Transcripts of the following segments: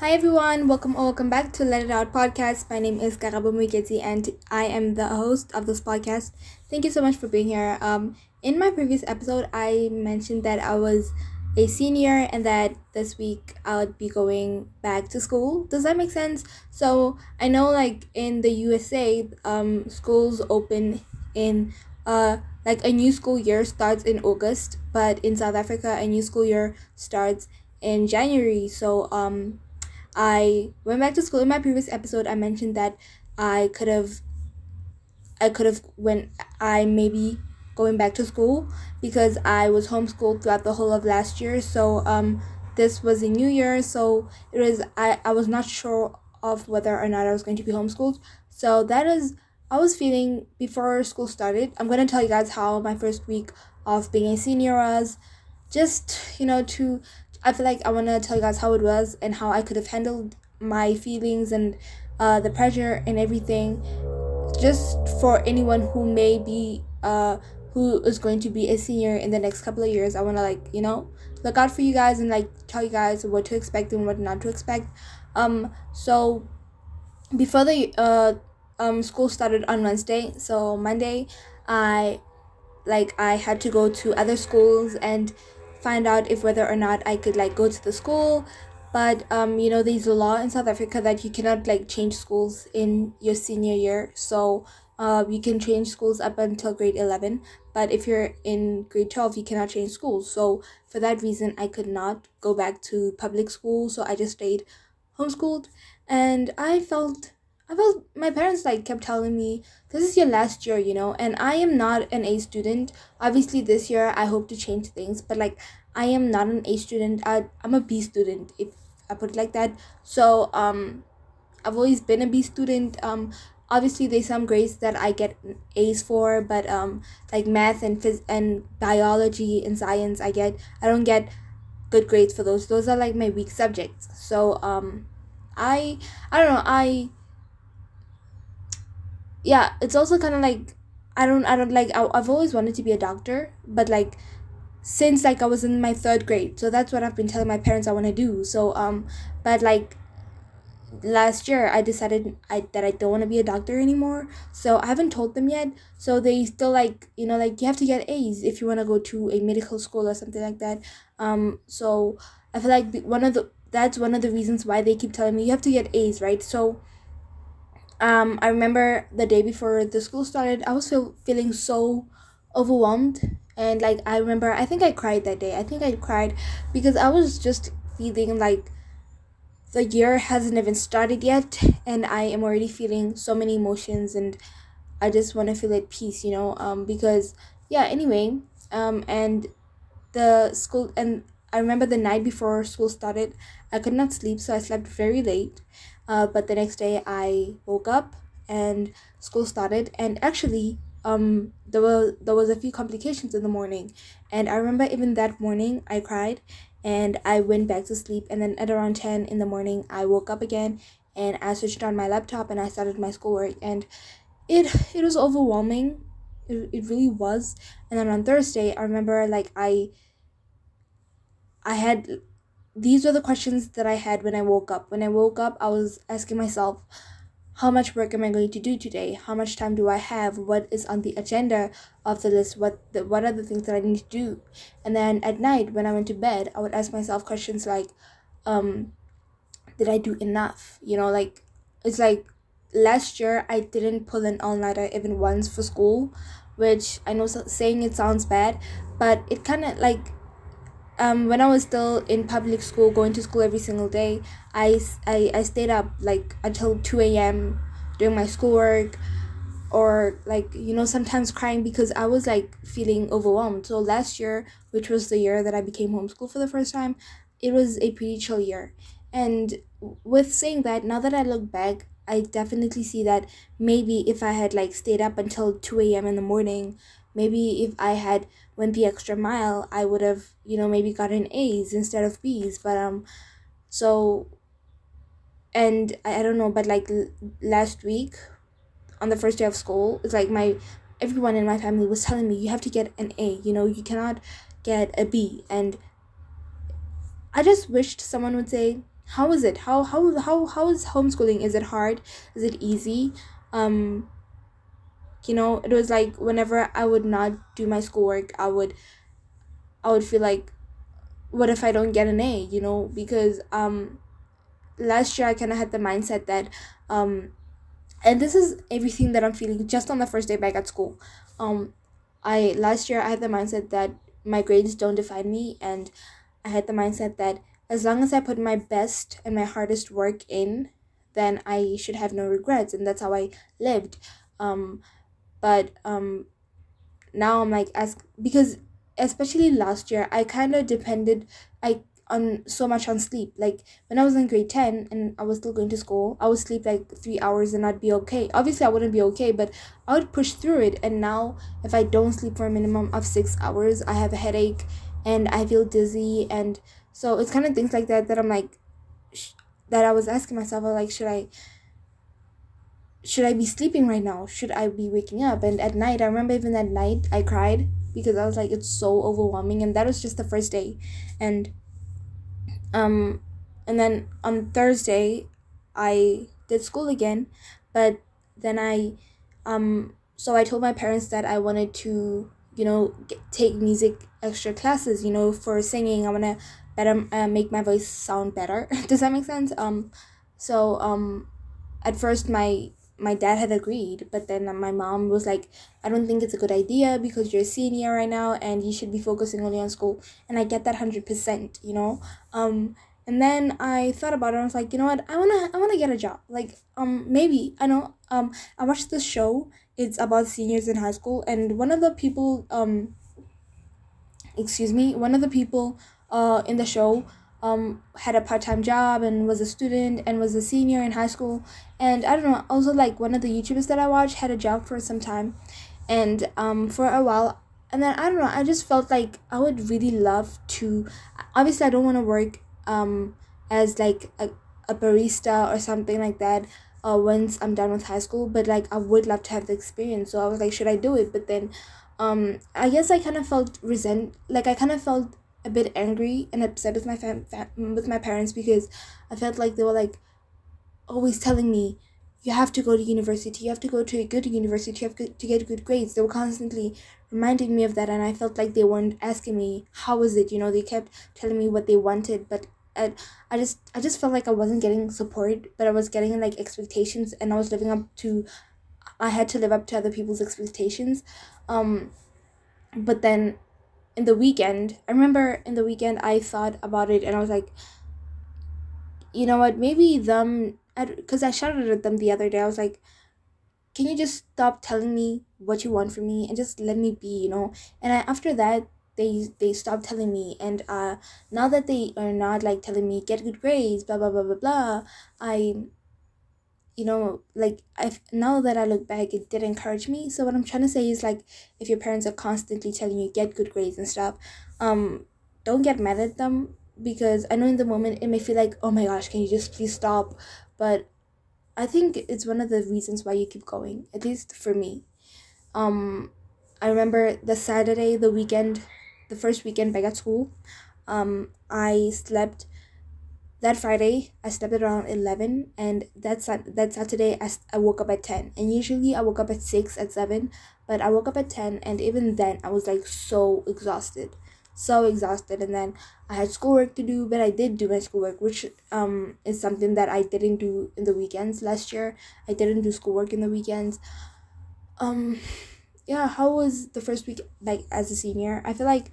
Hi everyone, welcome or welcome back to Let It Out podcast. My name is Karabo Muiketi and I am the host of this podcast. Thank you so much for being here. Um, in my previous episode, I mentioned that I was a senior and that this week I would be going back to school. Does that make sense? So I know like in the USA, um, schools open in uh like a new school year starts in August, but in South Africa a new school year starts in January. So um I went back to school in my previous episode. I mentioned that I could have I could have when I maybe going back to school because I was homeschooled throughout the whole of last year. So um this was a new year, so it was I, I was not sure of whether or not I was going to be homeschooled. So that is I was feeling before school started. I'm gonna tell you guys how my first week of being a senior was. Just, you know, to I feel like I want to tell you guys how it was and how I could have handled my feelings and uh, the pressure and everything. Just for anyone who may be uh, who is going to be a senior in the next couple of years, I want to like you know look out for you guys and like tell you guys what to expect and what not to expect. Um, so before the uh um school started on Wednesday, so Monday, I like I had to go to other schools and find out if whether or not I could like go to the school. But um, you know, there's a law in South Africa that you cannot like change schools in your senior year. So uh, you can change schools up until grade 11 but if you're in grade 12 you cannot change schools so for that reason i could not go back to public school so i just stayed homeschooled and i felt i felt my parents like kept telling me this is your last year you know and i am not an a student obviously this year i hope to change things but like i am not an a student I, i'm a b student if i put it like that so um i've always been a b student um obviously there's some grades that I get A's for, but um like math and phys and biology and science I get I don't get good grades for those. Those are like my weak subjects. So um I I don't know, I yeah, it's also kind of like I don't I don't like I, I've always wanted to be a doctor, but like since like I was in my third grade. So that's what I've been telling my parents I want to do. So um but like last year I decided I that I don't want to be a doctor anymore. So I haven't told them yet. So they still like you know like you have to get A's if you want to go to a medical school or something like that. Um so I feel like one of the that's one of the reasons why they keep telling me you have to get A's, right? So um I remember the day before the school started, I was feel, feeling so overwhelmed and like I remember I think I cried that day. I think I cried because I was just feeling like the year hasn't even started yet and i am already feeling so many emotions and i just want to feel at peace you know um because yeah anyway um and the school and i remember the night before school started i could not sleep so i slept very late uh, but the next day i woke up and school started and actually um there were there was a few complications in the morning and i remember even that morning i cried and I went back to sleep. And then at around 10 in the morning, I woke up again and I switched on my laptop and I started my schoolwork. And it it was overwhelming. It, it really was. And then on Thursday, I remember like I I had these were the questions that I had when I woke up. When I woke up, I was asking myself, how much work am I going to do today? How much time do I have? What is on the agenda of the list? What the, what are the things that I need to do? And then at night when I went to bed, I would ask myself questions like, um, did I do enough? You know, like it's like last year I didn't pull an all nighter even once for school, which I know saying it sounds bad, but it kind of like um, when I was still in public school, going to school every single day, I, I, I stayed up like until 2 a.m. doing my schoolwork or like, you know, sometimes crying because I was like feeling overwhelmed. So last year, which was the year that I became homeschooled for the first time, it was a pretty chill year. And with saying that, now that I look back, I definitely see that maybe if I had like stayed up until 2 a.m. in the morning, maybe if I had went the extra mile, I would have, you know, maybe gotten A's instead of B's. But um, so, and I, I don't know, but like l- last week, on the first day of school, it's like my everyone in my family was telling me you have to get an A. You know, you cannot get a B. And I just wished someone would say, how is it how how how how is homeschooling is it hard is it easy um you know it was like whenever i would not do my schoolwork i would i would feel like what if i don't get an a you know? Because um last year i kind of had the mindset that um and this is everything that i'm feeling just on the first day back at school. Um i last year i had the mindset that my grades don't define me and i had the mindset that as long as i put my best and my hardest work in then i should have no regrets and that's how i lived. Um but um now i'm like as because especially last year i kind of depended i on so much on sleep. Like when i was in grade 10 and i was still going to school i would sleep like three hours and i'd be okay. Obviously i wouldn't be okay but i would push through it. And now if i don't sleep for a minimum of six hours i have a headache and i feel dizzy. And so it's kind of things like that that i'm like sh- that i was asking myself like should i should i be sleeping right now? Should i be waking up? And at night i remember even that night i cried because i was like it's so overwhelming. And that was just the first day. And um and then on thursday i did school again. But then i um so i told my parents that i wanted to you know get, take music extra classes you know for singing. I want to better uh, make my voice sound better. Does that make sense? Um so um at first my my dad had agreed but then my mom was like i don't think it's a good idea because you're a senior right now and you should be focusing only on school. And i get that 100% you know? Um and then i thought about it i was like you know what? I want to i want to get a job. Like um maybe i know um i watched this show. It's about seniors in high school and one of the people um excuse me one of the people uh in the show um had a part-time job and was a student and was a senior in high school. And i don't know also like one of the youtubers that i watched had a job for some time and um for a while. And then i don't know i just felt like i would really love to obviously i don't want to work um as like a, a barista or something like that uh once i'm done with high school but like i would love to have the experience. So i was like should i do it? But then um i guess i kind of felt resent like i kind of felt a bit angry and upset with my fam- fam- with my parents because i felt like they were like always telling me you have to go to university. You have to go to a good university. You have to get good grades. They were constantly reminding me of that and i felt like they weren't asking me how was it? You know they kept telling me what they wanted but I, I just i just felt like i wasn't getting support but i was getting like expectations and i was living up to i had to live up to other people's expectations. Um but then in the weekend i remember in the weekend i thought about it and i was like you know what maybe them because I, shouted at them the other day i was like can you just stop telling me what you want from me and just let me be you know? And I, after that they they stopped telling me and uh now that they are not like telling me get good grades blah blah blah blah blah i you know like i now that i look back it did encourage me. So what i'm trying to say is like if your parents are constantly telling you get good grades and stuff um don't get mad at them because i know in the moment it may feel like oh my gosh can you just please stop? But i think it's one of the reasons why you keep going at least for me. Um i remember the saturday the weekend the first weekend back at school um i slept that Friday I slept around 11 and that that Saturday I, I woke up at 10 and usually I woke up at 6 at 7 but I woke up at 10 and even then I was like so exhausted. So exhausted and then I had schoolwork to do but I did do my schoolwork which um is something that I didn't do in the weekends last year. I didn't do schoolwork in the weekends. Um yeah how was the first week like as a senior? I feel like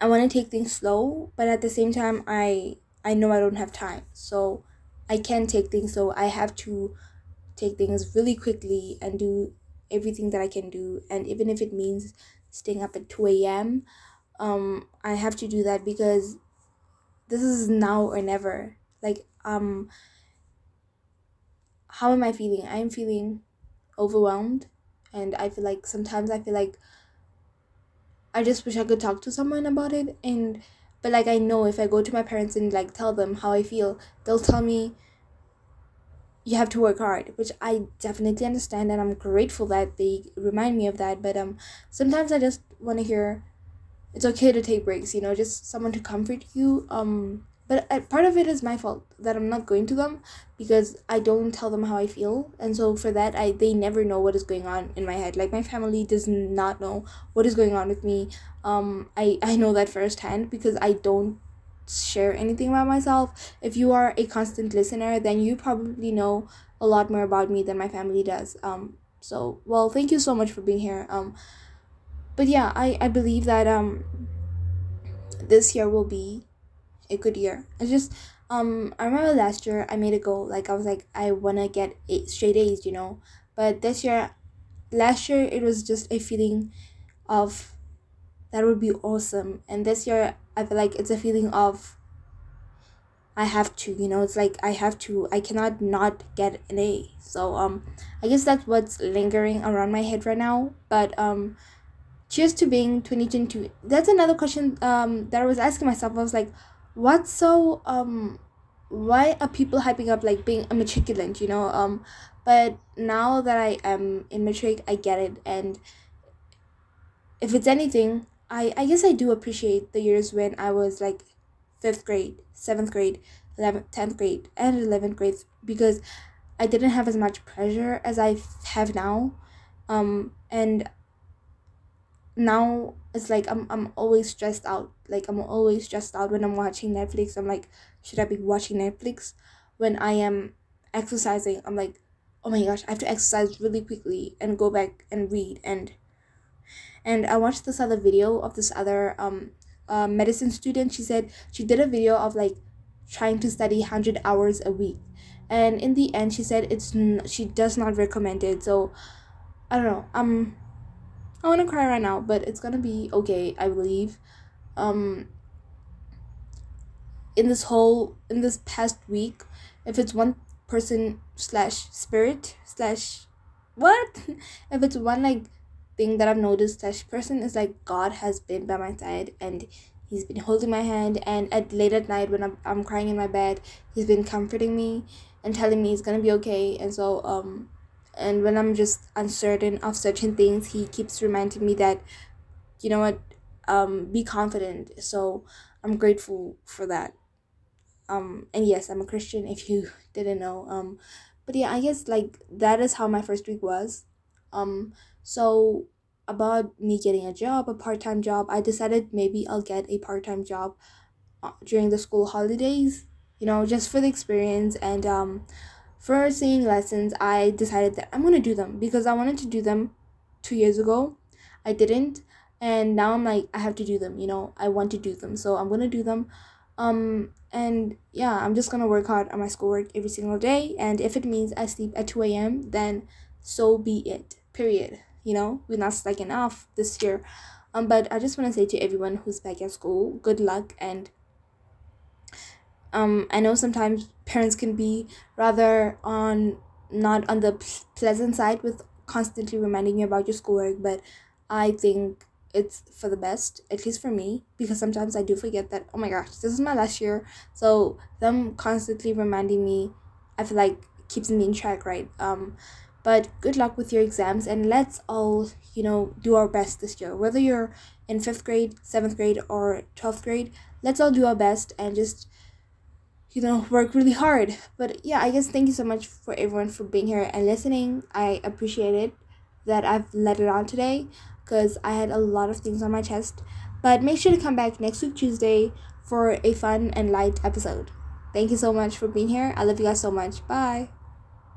I want to take things slow, but at the same time, I I know I don't have time, so I can take things slow. I have to take things really quickly and do everything that I can do, and even if it means staying up at two a.m., um, I have to do that because this is now or never. Like um, how am I feeling? I am feeling overwhelmed, and I feel like sometimes I feel like I just wish I could talk to someone about it and but like I know if I go to my parents and like tell them how I feel, they'll tell me you have to work hard, which I definitely understand and I'm grateful that they remind me of that, but um sometimes I just want to hear it's okay to take breaks, you know, just someone to comfort you um but uh, part of it is my fault that i'm not going to them because i don't tell them how i feel. And so for that i they never know what is going on in my head. Like my family does not know what is going on with me. Um i i know that firsthand because i don't share anything about myself. If you are a constant listener then you probably know a lot more about me than my family does. Um so well thank you so much for being here. Um but yeah i i believe that um this year will be a good year i just um i remember last year i made a goal like i was like i want to get eight straight a's you know but this year last year it was just a feeling of that would be awesome and this year i feel like it's a feeling of I have to, you know, it's like I have to, I cannot not get an A. So um I guess that's what's lingering around my head right now. But um cheers to being 2022. That's another question um that I was asking myself. I was like, what's so um why are people hyping up like being a matriculant, you know? Um but now that I am in matric, I get it and if it's anything, I I guess I do appreciate the years when I was like fifth grade, seventh grade, 11th, 10th grade, and 11th grade because I didn't have as much pressure as I have now. Um, and now it's like I'm, I'm always stressed out. Like, I'm always stressed out when I'm watching Netflix. I'm like, should I be watching Netflix? When I am exercising, I'm like, oh my gosh, I have to exercise really quickly and go back and read and and I watched this other video of this other um uh, medicine student she said she did a video of like trying to study 100 hours a week and in the end she said it's n- she does not recommend it so i don't know um i want to cry right now but it's gonna be okay i believe. Um in this whole in this past week if it's one person slash spirit slash what? If it's one like thing that I've noticed that person is like God has been by my side and he's been holding my hand and at late at night when I'm, I'm crying in my bed he's been comforting me and telling me it's gonna be okay. And so um and when I'm just uncertain of certain things he keeps reminding me that you know what um be confident. So I'm grateful for that. Um and yes I'm a Christian if you didn't know. Um but yeah I guess like that is how my first week was. Um so about me getting a job, a part-time job, I decided maybe I'll get a part-time job uh, during the school holidays, you know, just for the experience. And um for singing lessons, I decided that I'm to do them because I wanted to do them 2 years ago. I didn't and now I'm like I have to do them, you know. I want to do them. So I'm to do them. Um and yeah, I'm just to work hard on my schoolwork every single day and if it means I sleep at 2 a.m., then so be it. Period you know we're not slacking off this year um but i just want to say to everyone who's back at school good luck and um i know sometimes parents can be rather on not on the pleasant side with constantly reminding you about your schoolwork but i think it's for the best at least for me because sometimes i do forget that oh my gosh this is my last year so them constantly reminding me i feel like keeps me in track right um but good luck with your exams and let's all, you know, do our best this year. Whether you're in fifth grade, seventh grade, or 12th grade, let's all do our best and just, you know, work really hard. But yeah, I guess thank you so much for everyone for being here and listening. I appreciate it that I've let it on today because I had a lot of things on my chest. But make sure to come back next week, Tuesday, for a fun and light episode. Thank you so much for being here. I love you guys so much. Bye.